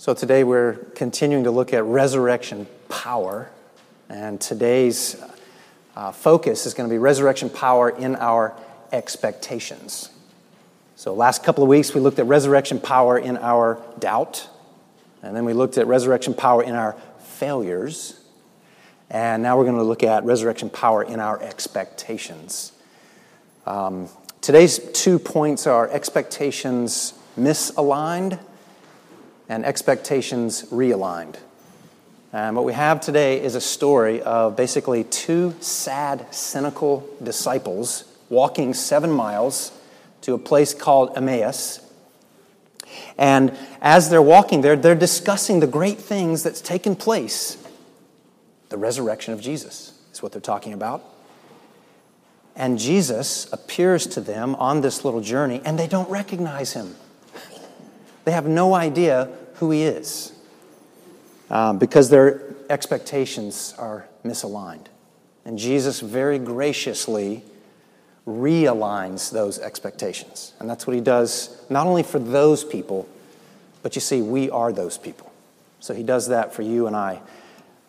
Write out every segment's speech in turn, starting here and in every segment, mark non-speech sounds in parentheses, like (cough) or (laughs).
So today we're continuing to look at resurrection power, and today's uh, focus is going to be resurrection power in our expectations. So, last couple of weeks we looked at resurrection power in our doubt, and then we looked at resurrection power in our failures, and now we're going to look at resurrection power in our expectations. Um, today's two points are expectations misaligned and expectations realigned. And what we have today is a story of basically two sad, cynical disciples walking seven miles to a place called Emmaus. And as they're walking there, they're discussing the great things that's taken place. The resurrection of Jesus is what they're talking about. And Jesus appears to them on this little journey, and they don't recognize him. They have no idea who he is um, because their expectations are misaligned. And Jesus very graciously realigns those expectations. And that's what he does not only for those people, but you see, we are those people. So he does that for you and I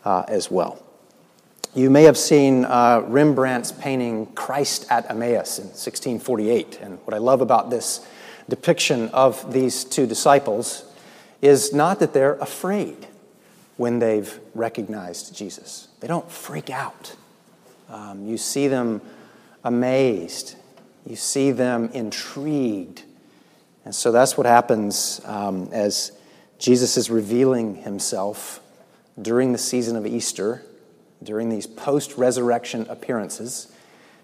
uh, as well. You may have seen uh, Rembrandt's painting Christ at Emmaus in 1648. And what I love about this depiction of these two disciples is not that they're afraid when they've recognized Jesus. They don't freak out. Um, you see them amazed, you see them intrigued. And so that's what happens um, as Jesus is revealing himself during the season of Easter, during these post resurrection appearances.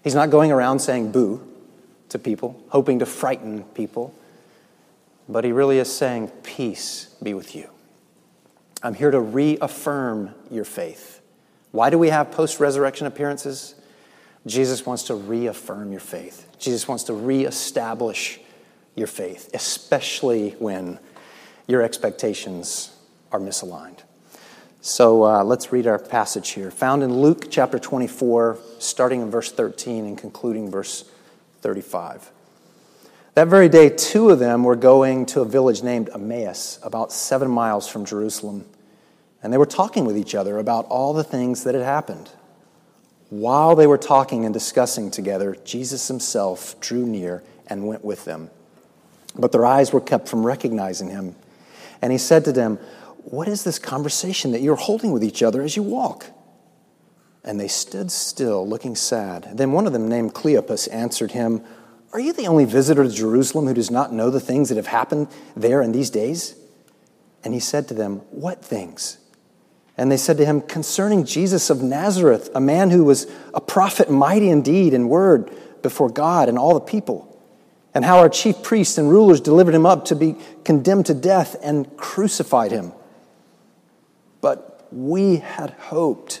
He's not going around saying boo to people, hoping to frighten people, but he really is saying, Peace be with you. I'm here to reaffirm your faith. Why do we have post resurrection appearances? Jesus wants to reaffirm your faith. Jesus wants to reestablish your faith, especially when your expectations are misaligned. So uh, let's read our passage here, found in Luke chapter 24, starting in verse 13 and concluding verse 35. That very day, two of them were going to a village named Emmaus, about seven miles from Jerusalem. And they were talking with each other about all the things that had happened. While they were talking and discussing together, Jesus himself drew near and went with them. But their eyes were kept from recognizing him. And he said to them, What is this conversation that you're holding with each other as you walk? And they stood still, looking sad. Then one of them, named Cleopas, answered him, are you the only visitor to Jerusalem who does not know the things that have happened there in these days? And he said to them, What things? And they said to him, Concerning Jesus of Nazareth, a man who was a prophet, mighty indeed in word before God and all the people, and how our chief priests and rulers delivered him up to be condemned to death and crucified him. But we had hoped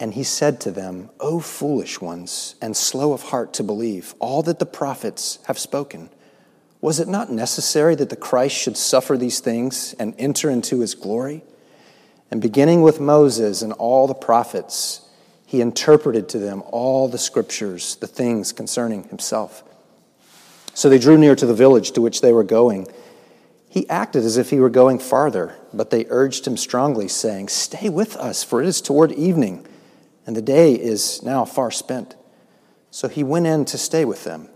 And he said to them, O foolish ones, and slow of heart to believe all that the prophets have spoken. Was it not necessary that the Christ should suffer these things and enter into his glory? And beginning with Moses and all the prophets, he interpreted to them all the scriptures, the things concerning himself. So they drew near to the village to which they were going. He acted as if he were going farther, but they urged him strongly, saying, Stay with us, for it is toward evening and the day is now far spent. So he went in to stay with them.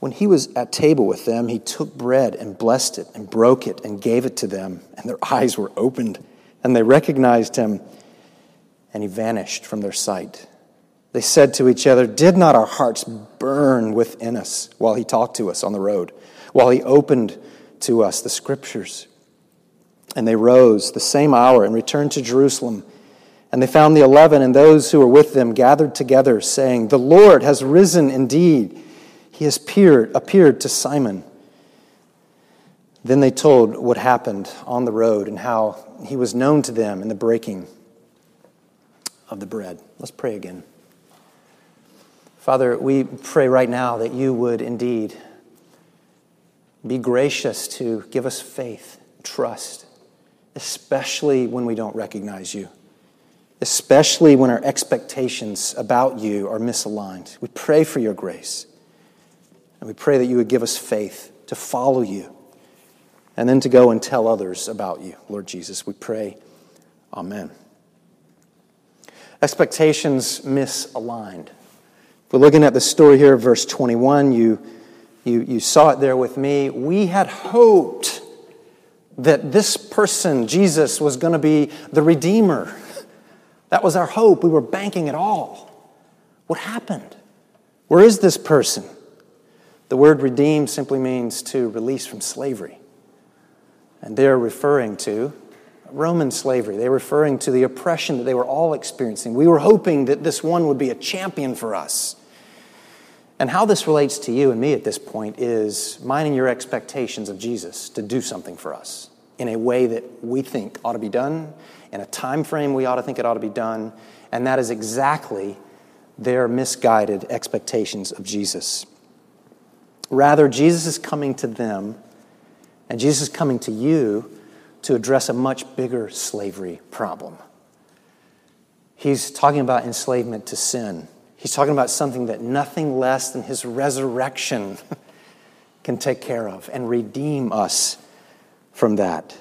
When he was at table with them, he took bread and blessed it and broke it and gave it to them, and their (laughs) eyes were opened, and they recognized him, and he vanished from their sight. They said to each other, Did not our hearts burn within us while he talked to us on the road, while he opened to us the scriptures? And they rose the same hour and returned to Jerusalem and they found the eleven and those who were with them gathered together, saying, The Lord has risen indeed. He has appeared, appeared to Simon. Then they told what happened on the road and how he was known to them in the breaking of the bread. Let's pray again. Father, we pray right now that you would indeed be gracious to give us faith, trust, especially when we don't recognize you, especially when our expectations about you are misaligned. We pray for your grace. And we pray that you would give us faith to follow you and then to go and tell others about you, Lord Jesus. We pray. Amen. Expectations misaligned. If we're looking at the story here, verse 21, you, you, you saw it there with me. We had hoped that this person, Jesus, was going to be the Redeemer. That was our hope. We were banking it all. What happened? Where is this person? The word redeem simply means to release from slavery. And they're referring to Roman slavery. They're referring to the oppression that they were all experiencing. We were hoping that this one would be a champion for us. And how this relates to you and me at this point is minding your expectations of Jesus to do something for us in a way that we think ought to be done, in a time frame we ought to think it ought to be done, and that is exactly their misguided expectations of Jesus. Rather, Jesus is coming to them, and Jesus is coming to you to address a much bigger slavery problem. He's talking about enslavement to sin. He's talking about something that nothing less than his resurrection (laughs) can take care of and redeem us from that.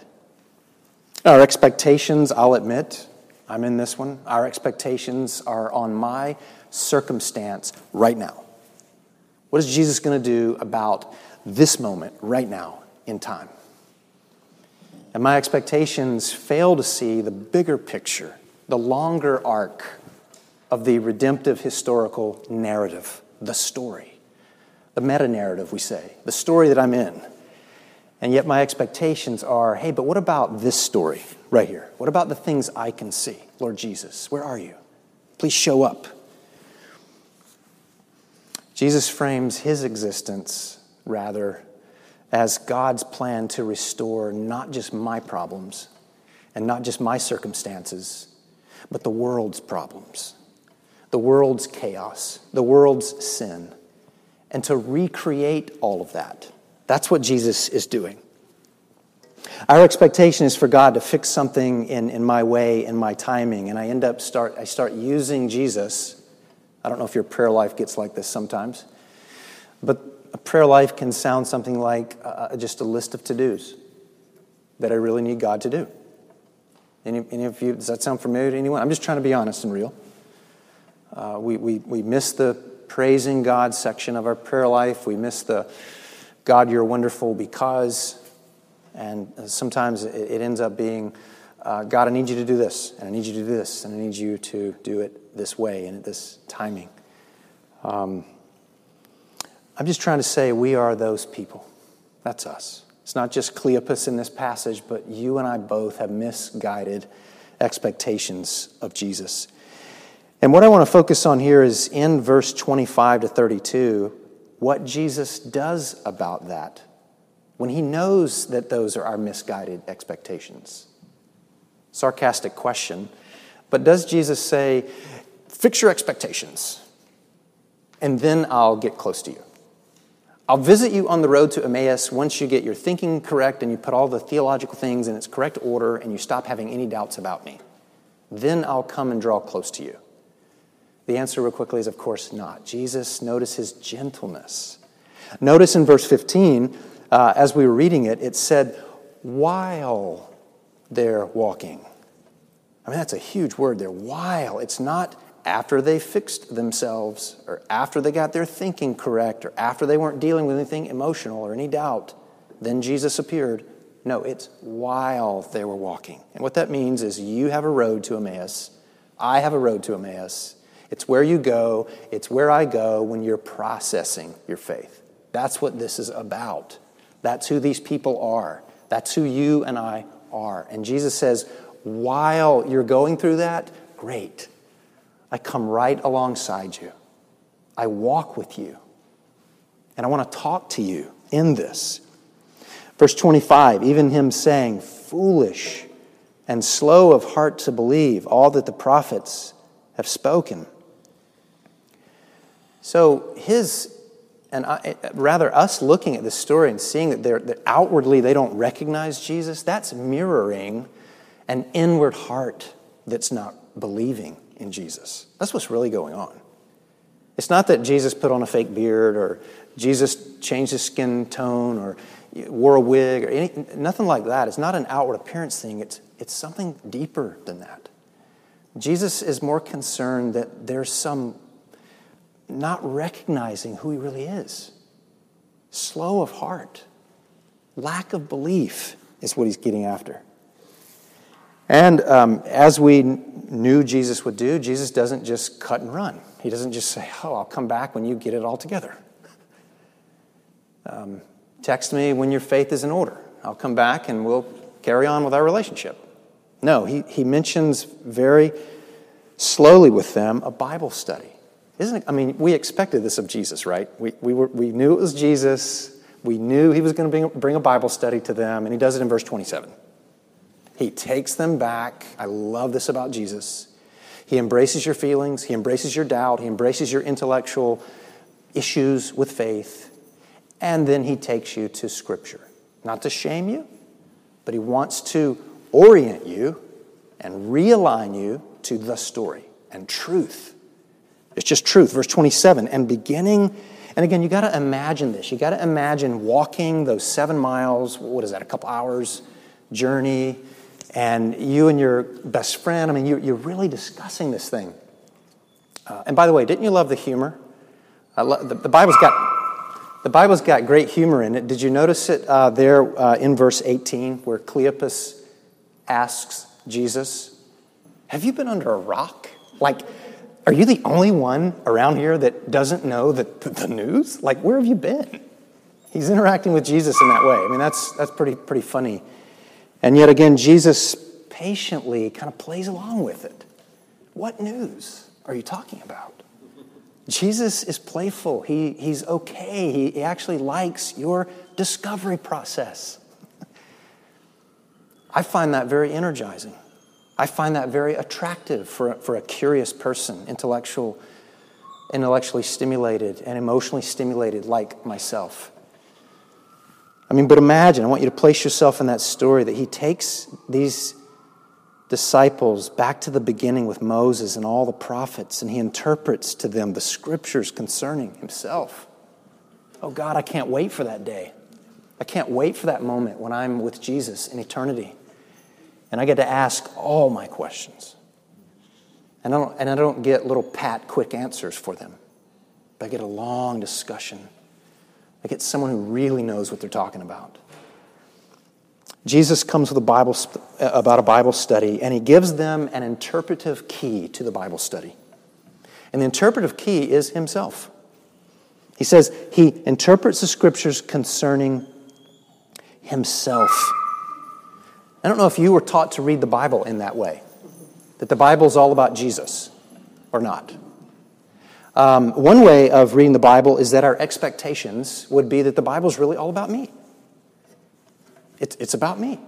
Our expectations, I'll admit, I'm in this one. Our expectations are on my circumstance right now. What is Jesus going to do about this moment right now in time? And my expectations fail to see the bigger picture, the longer arc of the redemptive historical narrative, the story, the meta narrative, we say, the story that I'm in. And yet my expectations are hey, but what about this story right here? What about the things I can see? Lord Jesus, where are you? Please show up. Jesus frames his existence, rather, as God's plan to restore not just my problems and not just my circumstances, but the world's problems, the world's chaos, the world's sin, and to recreate all of that. That's what Jesus is doing. Our expectation is for God to fix something in, in my way, in my timing, and I end up start I start using Jesus I don't know if your prayer life gets like this sometimes, but a prayer life can sound something like uh, uh just a list of to dos that I really need God to do. Any, any, of you, does that sound familiar to anyone? I'm just trying to be honest and real. Uh, we, we, we miss the praising God section of our prayer life. We miss the God, you're wonderful because, and sometimes it, ends up being, uh, God, I need you to do this, and I need you to do this, and I need you to do it this way and at this timing. Um, I'm just trying to say we are those people. That's us. It's not just Cleopas in this passage, but you and I both have misguided expectations of Jesus. And what I want to focus on here is in verse 25 to 32, what Jesus does about that when he knows that those are our misguided expectations. Sarcastic question. But does Jesus say, Fix your expectations, and then I'll get close to you. I'll visit you on the road to Emmaus once you get your thinking correct and you put all the theological things in its correct order and you stop having any doubts about me. Then I'll come and draw close to you. The answer, real quickly, is of course not. Jesus, notice his gentleness. Notice in verse 15, uh, as we were reading it, it said, while they're walking. I mean, that's a huge word there. While. It's not after they fixed themselves, or after they got their thinking correct, or after they weren't dealing with anything emotional or any doubt, then Jesus appeared. No, it's while they were walking. And what that means is you have a road to Emmaus, I have a road to Emmaus. It's where you go, it's where I go when you're processing your faith. That's what this is about. That's who these people are. That's who you and I are. And Jesus says, while you're going through that, great. I come right alongside you. I walk with you. And I want to talk to you in this. Verse 25, even him saying, Foolish and slow of heart to believe all that the prophets have spoken. So his and I, rather us looking at this story and seeing that, they're, that outwardly they don't recognize Jesus, that's mirroring an inward heart that's not believing in Jesus. That's what's really going on. It's not that Jesus put on a fake beard or Jesus changed his skin tone or wore a wig or any, nothing like that. It's not an outward appearance thing, it's, it's something deeper than that. Jesus is more concerned that there's some not recognizing who he really is, slow of heart, lack of belief is what he's getting after. And um, as we knew Jesus would do, Jesus doesn't just cut and run. He doesn't just say, Oh, I'll come back when you get it all together. Um, text me when your faith is in order. I'll come back and we'll carry on with our relationship. No, he, he mentions very slowly with them a Bible study. Isn't it? I mean, we expected this of Jesus, right? We, we, were, we knew it was Jesus. We knew he was going to bring, bring a Bible study to them, and he does it in verse 27. He takes them back. I love this about Jesus. He embraces your feelings, he embraces your doubt, he embraces your intellectual issues with faith, and then he takes you to Scripture. Not to shame you, but he wants to orient you and realign you to the story and truth. It's just truth. Verse 27 and beginning, and again, you got to imagine this. You got to imagine walking those seven miles, what is that, a couple hours journey, and you and your best friend, I mean, you, are really discussing this thing. Uh, and by the way, didn't you love the humor? Lo- the, the, Bible's got. The Bible's got great humor in it. Did you notice it uh, there uh, in verse 18 where Cleopas asks Jesus, Have you been under a rock? Like, are you the only one around here that doesn't know the, the news? Like, where have you been? He's interacting with Jesus in that way. I mean, that's, that's pretty, pretty funny. And yet again, Jesus patiently kind of plays along with it. What news are you talking about? Jesus is playful. He, he's okay. He, he actually likes your discovery process. (laughs) I find that very energizing. I find that very attractive for, for a curious person, intellectual, intellectually stimulated and emotionally stimulated like myself. I mean, but imagine, I want you to place yourself in that story that he takes these disciples back to the beginning with Moses and all the prophets, and he interprets to them the scriptures concerning himself. Oh God, I can't wait for that day. I can't wait for that moment when I'm with Jesus in eternity and I get to ask all my questions. And I don't, and I don't get little pat, quick answers for them, but I get a long discussion. I get someone who really knows what they're talking about. Jesus comes with a Bible uh, about a Bible study, and he gives them an interpretive key to the Bible study. And the interpretive key is himself. He says he interprets the scriptures concerning himself. I don't know if you were taught to read the Bible in that way, that the Bible is all about Jesus or not. Um, one way of reading the Bible is that our expectations would be that the Bible is really all about me. It's, it's about me.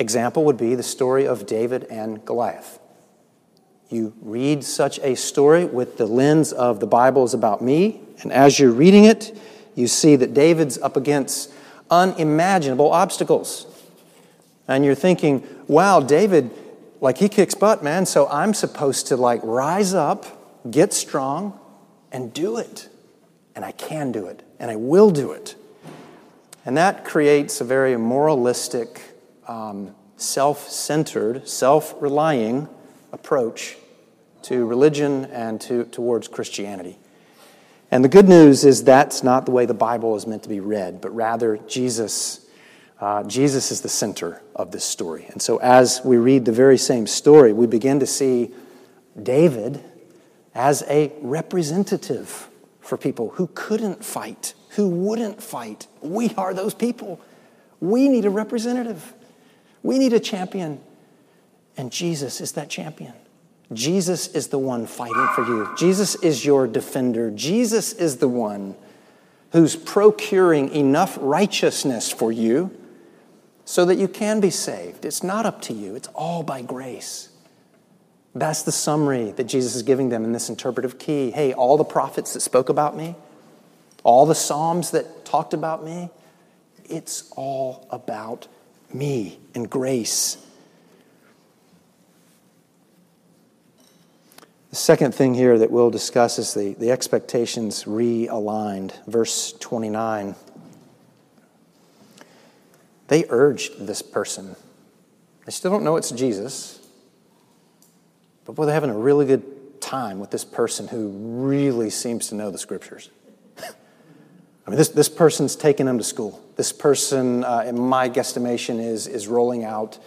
Example would be the story of David and Goliath. You read such a story with the lens of the Bible is about me, and as you're reading it, you see that David's up against unimaginable obstacles. And you're thinking, wow, David, like he kicks butt, man, so I'm supposed to like rise up, get strong, and do it. And I can do it, and I will do it. And that creates a very moralistic, um, self centered, self relying approach to religion and to, towards Christianity. And the good news is that's not the way the Bible is meant to be read, but rather Jesus uh, Jesus is the center of this story. And so, as we read the very same story, we begin to see David as a representative for people who couldn't fight, who wouldn't fight. We are those people. We need a representative, we need a champion. And Jesus is that champion. Jesus is the one fighting for you. Jesus is your defender. Jesus is the one who's procuring enough righteousness for you so that you can be saved. It's not up to you, it's all by grace. That's the summary that Jesus is giving them in this interpretive key. Hey, all the prophets that spoke about me, all the Psalms that talked about me, it's all about me and grace. The second thing here that we'll discuss is the, the expectations realigned. Verse 29. They urged this person. They still don't know it's Jesus, but boy, they're having a really good time with this person who really seems to know the scriptures. (laughs) I mean, this, this person's taking them to school. This person, uh, in my guesstimation, is, is rolling out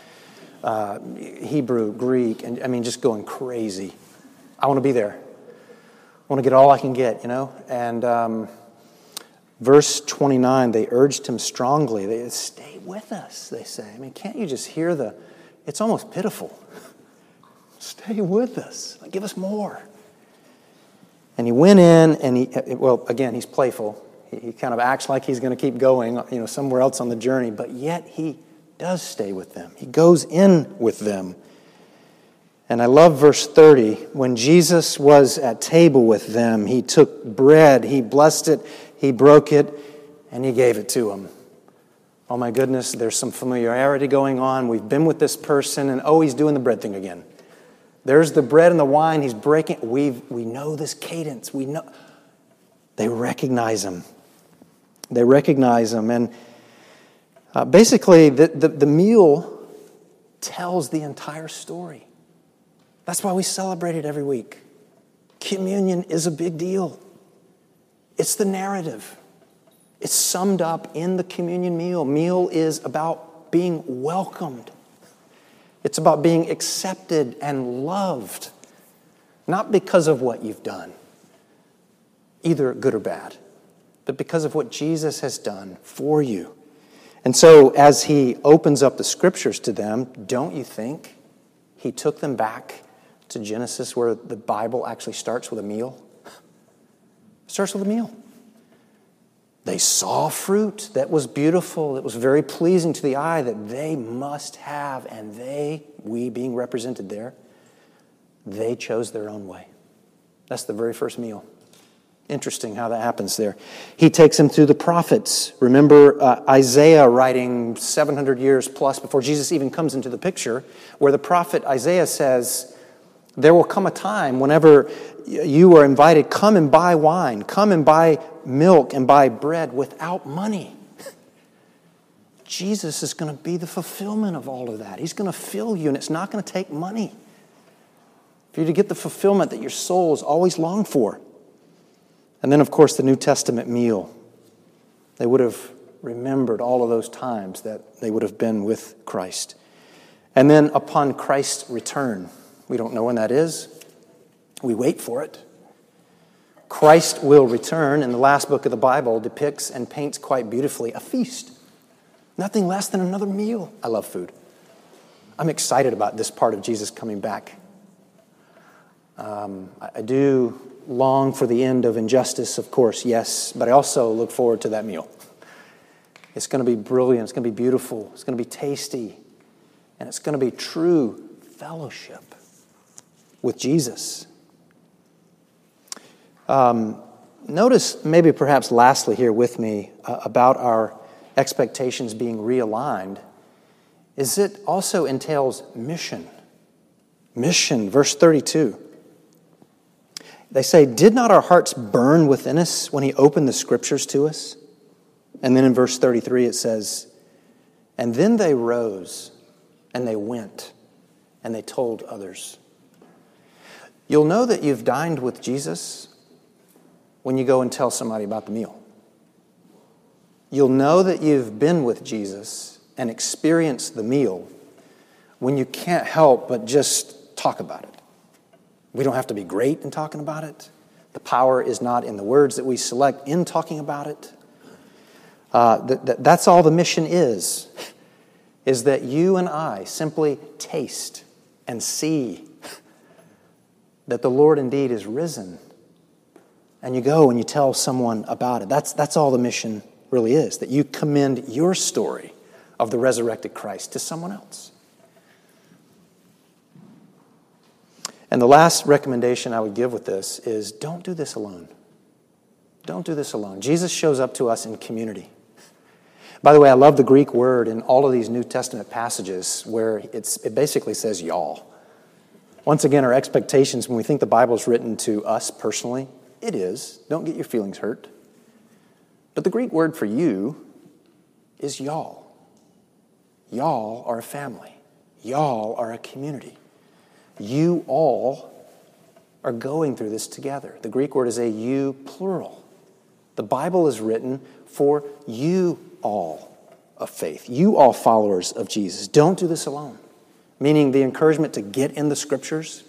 uh, Hebrew, Greek, and I mean, just going crazy. I want to be there. I want to get all I can get, you know? And um, verse 29, they urged him strongly. They stay with us, they say. I mean, can't you just hear the, it's almost pitiful. (laughs) Stay with us. Give us more. And he went in, and he, well, again, he's playful. He, he kind of acts like he's going to keep going, you know, somewhere else on the journey, but yet he does stay with them. He goes in with them. And I love verse 30. When Jesus was at table with them, he took bread, he blessed it, he broke it, and he gave it to him. Oh my goodness, there's some familiarity going on. We've been with this person, and oh, he's doing the bread thing again. There's the bread and the wine. He's breaking. we we know this cadence. We know. They recognize him. They recognize him. And uh, basically, the, the, the meal tells the entire story. That's why we celebrate it every week. Communion is a big deal, it's the narrative. It's summed up in the communion meal. Meal is about being welcomed it's about being accepted and loved, not because of what you've done, either good or bad, but because of what Jesus has done for you. And so, as he opens up the scriptures to them, don't you think he took them back to Genesis where the Bible actually starts with a meal? Starts with a meal. They saw fruit that was beautiful, that was very pleasing to the eye, that they must have, and they, we being represented there, they chose their own way. That's the very first meal. Interesting how that happens there. He takes them through the prophets. Remember uh, Isaiah writing 700 years plus before Jesus even comes into the picture, where the prophet Isaiah says, There will come a time whenever you are invited, come and buy wine, come and buy milk and buy bread without money. (laughs) Jesus is going to be the fulfillment of all of that. He's going to fill you, and it's not going to take money for you to get the fulfillment that your soul has always longed for. And then, of course, the New Testament meal. They would have remembered all of those times that they would have been with Christ. And then, upon Christ's return, we don't know when that is, we wait for it. Christ will return, and the last book of the Bible, depicts and paints quite beautifully a feast. Nothing less than another meal. I love food. I'm excited about this part of Jesus coming back. Um, I do long for the end of injustice, of course, yes, but I also look forward to that meal. It's going to be brilliant, it's going to be beautiful, it's going to be tasty, and it's going to be true fellowship with Jesus. Um, notice, maybe perhaps lastly, here with me uh, about our expectations being realigned, is it also entails mission. Mission, verse 32. They say, Did not our hearts burn within us when he opened the scriptures to us? And then in verse 33 it says, And then they rose and they went and they told others. You'll know that you've dined with Jesus when you go and tell somebody about the meal. You'll know that you've been with Jesus and experienced the meal when you can't help but just talk about it. We don't have to be great in talking about it. The power is not in the words that we select in talking about it. Uh, th- th- that's all the mission is, is that you and I simply taste and see that the Lord indeed is risen and you go and you tell someone about it. That's, that's all the mission really is that you commend your story of the resurrected Christ to someone else. And the last recommendation I would give with this is don't do this alone. Don't do this alone. Jesus shows up to us in community. By the way, I love the Greek word in all of these New Testament passages where it's, it basically says y'all. Once again, our expectations when we think the Bible is written to us personally, it is. Don't get your feelings hurt. But the Greek word for you is y'all. Y'all are a family, y'all are a community. You all are going through this together. The Greek word is a you plural. The Bible is written for you all of faith, you all followers of Jesus. Don't do this alone. Meaning the encouragement to get in the scriptures,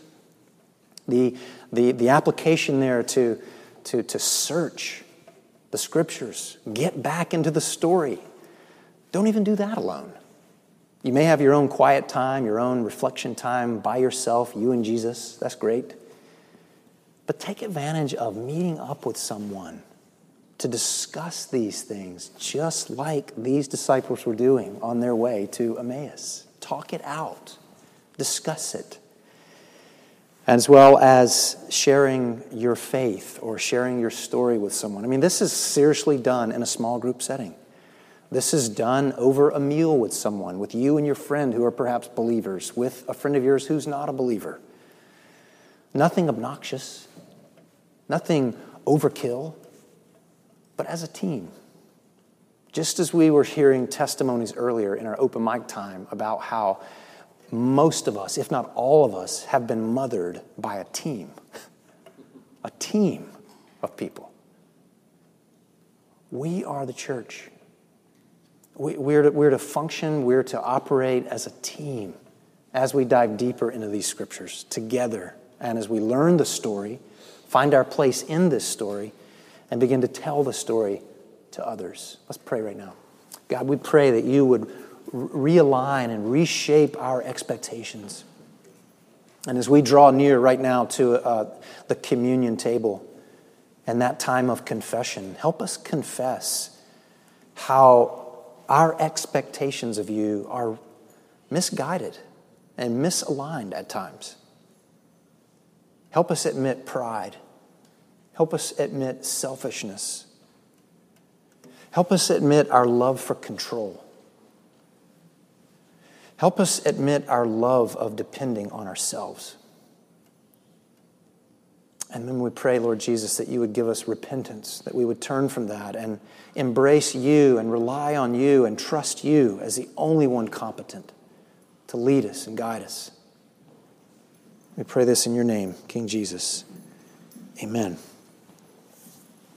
the, the, the application there to, to, to search the scriptures, get back into the story. Don't even do that alone. You may have your own quiet time, your own reflection time by yourself, you and Jesus. That's great. But take advantage of meeting up with someone to discuss these things, just like these disciples were doing on their way to Emmaus. Talk it out, discuss it. As well as sharing your faith or sharing your story with someone. I mean, this is seriously done in a small group setting. This is done over a meal with someone, with you and your friend who are perhaps believers, with a friend of yours who's not a believer. Nothing obnoxious, nothing overkill, but as a team. Just as we were hearing testimonies earlier in our open mic time about how most of us, if not all of us, have been mothered by a team. A team of people. We are the church. We, we're, to, we're to function, we're to operate as a team as we dive deeper into these scriptures together. And as we learn the story, find our place in this story, and begin to tell the story to others. Let's pray right now. God, we pray that you would realign and reshape our expectations. And as we draw near right now to uh, the communion table and that time of confession, help us confess how our expectations of you are misguided and misaligned at times. Help us admit pride. Help us admit selfishness. Help us admit our love for control. Help us admit our love of depending on ourselves. And then we pray, Lord Jesus, that you would give us repentance, that we would turn from that and embrace you and rely on you and trust you as the only one competent to lead us and guide us. We pray this in your name, King Jesus. Amen.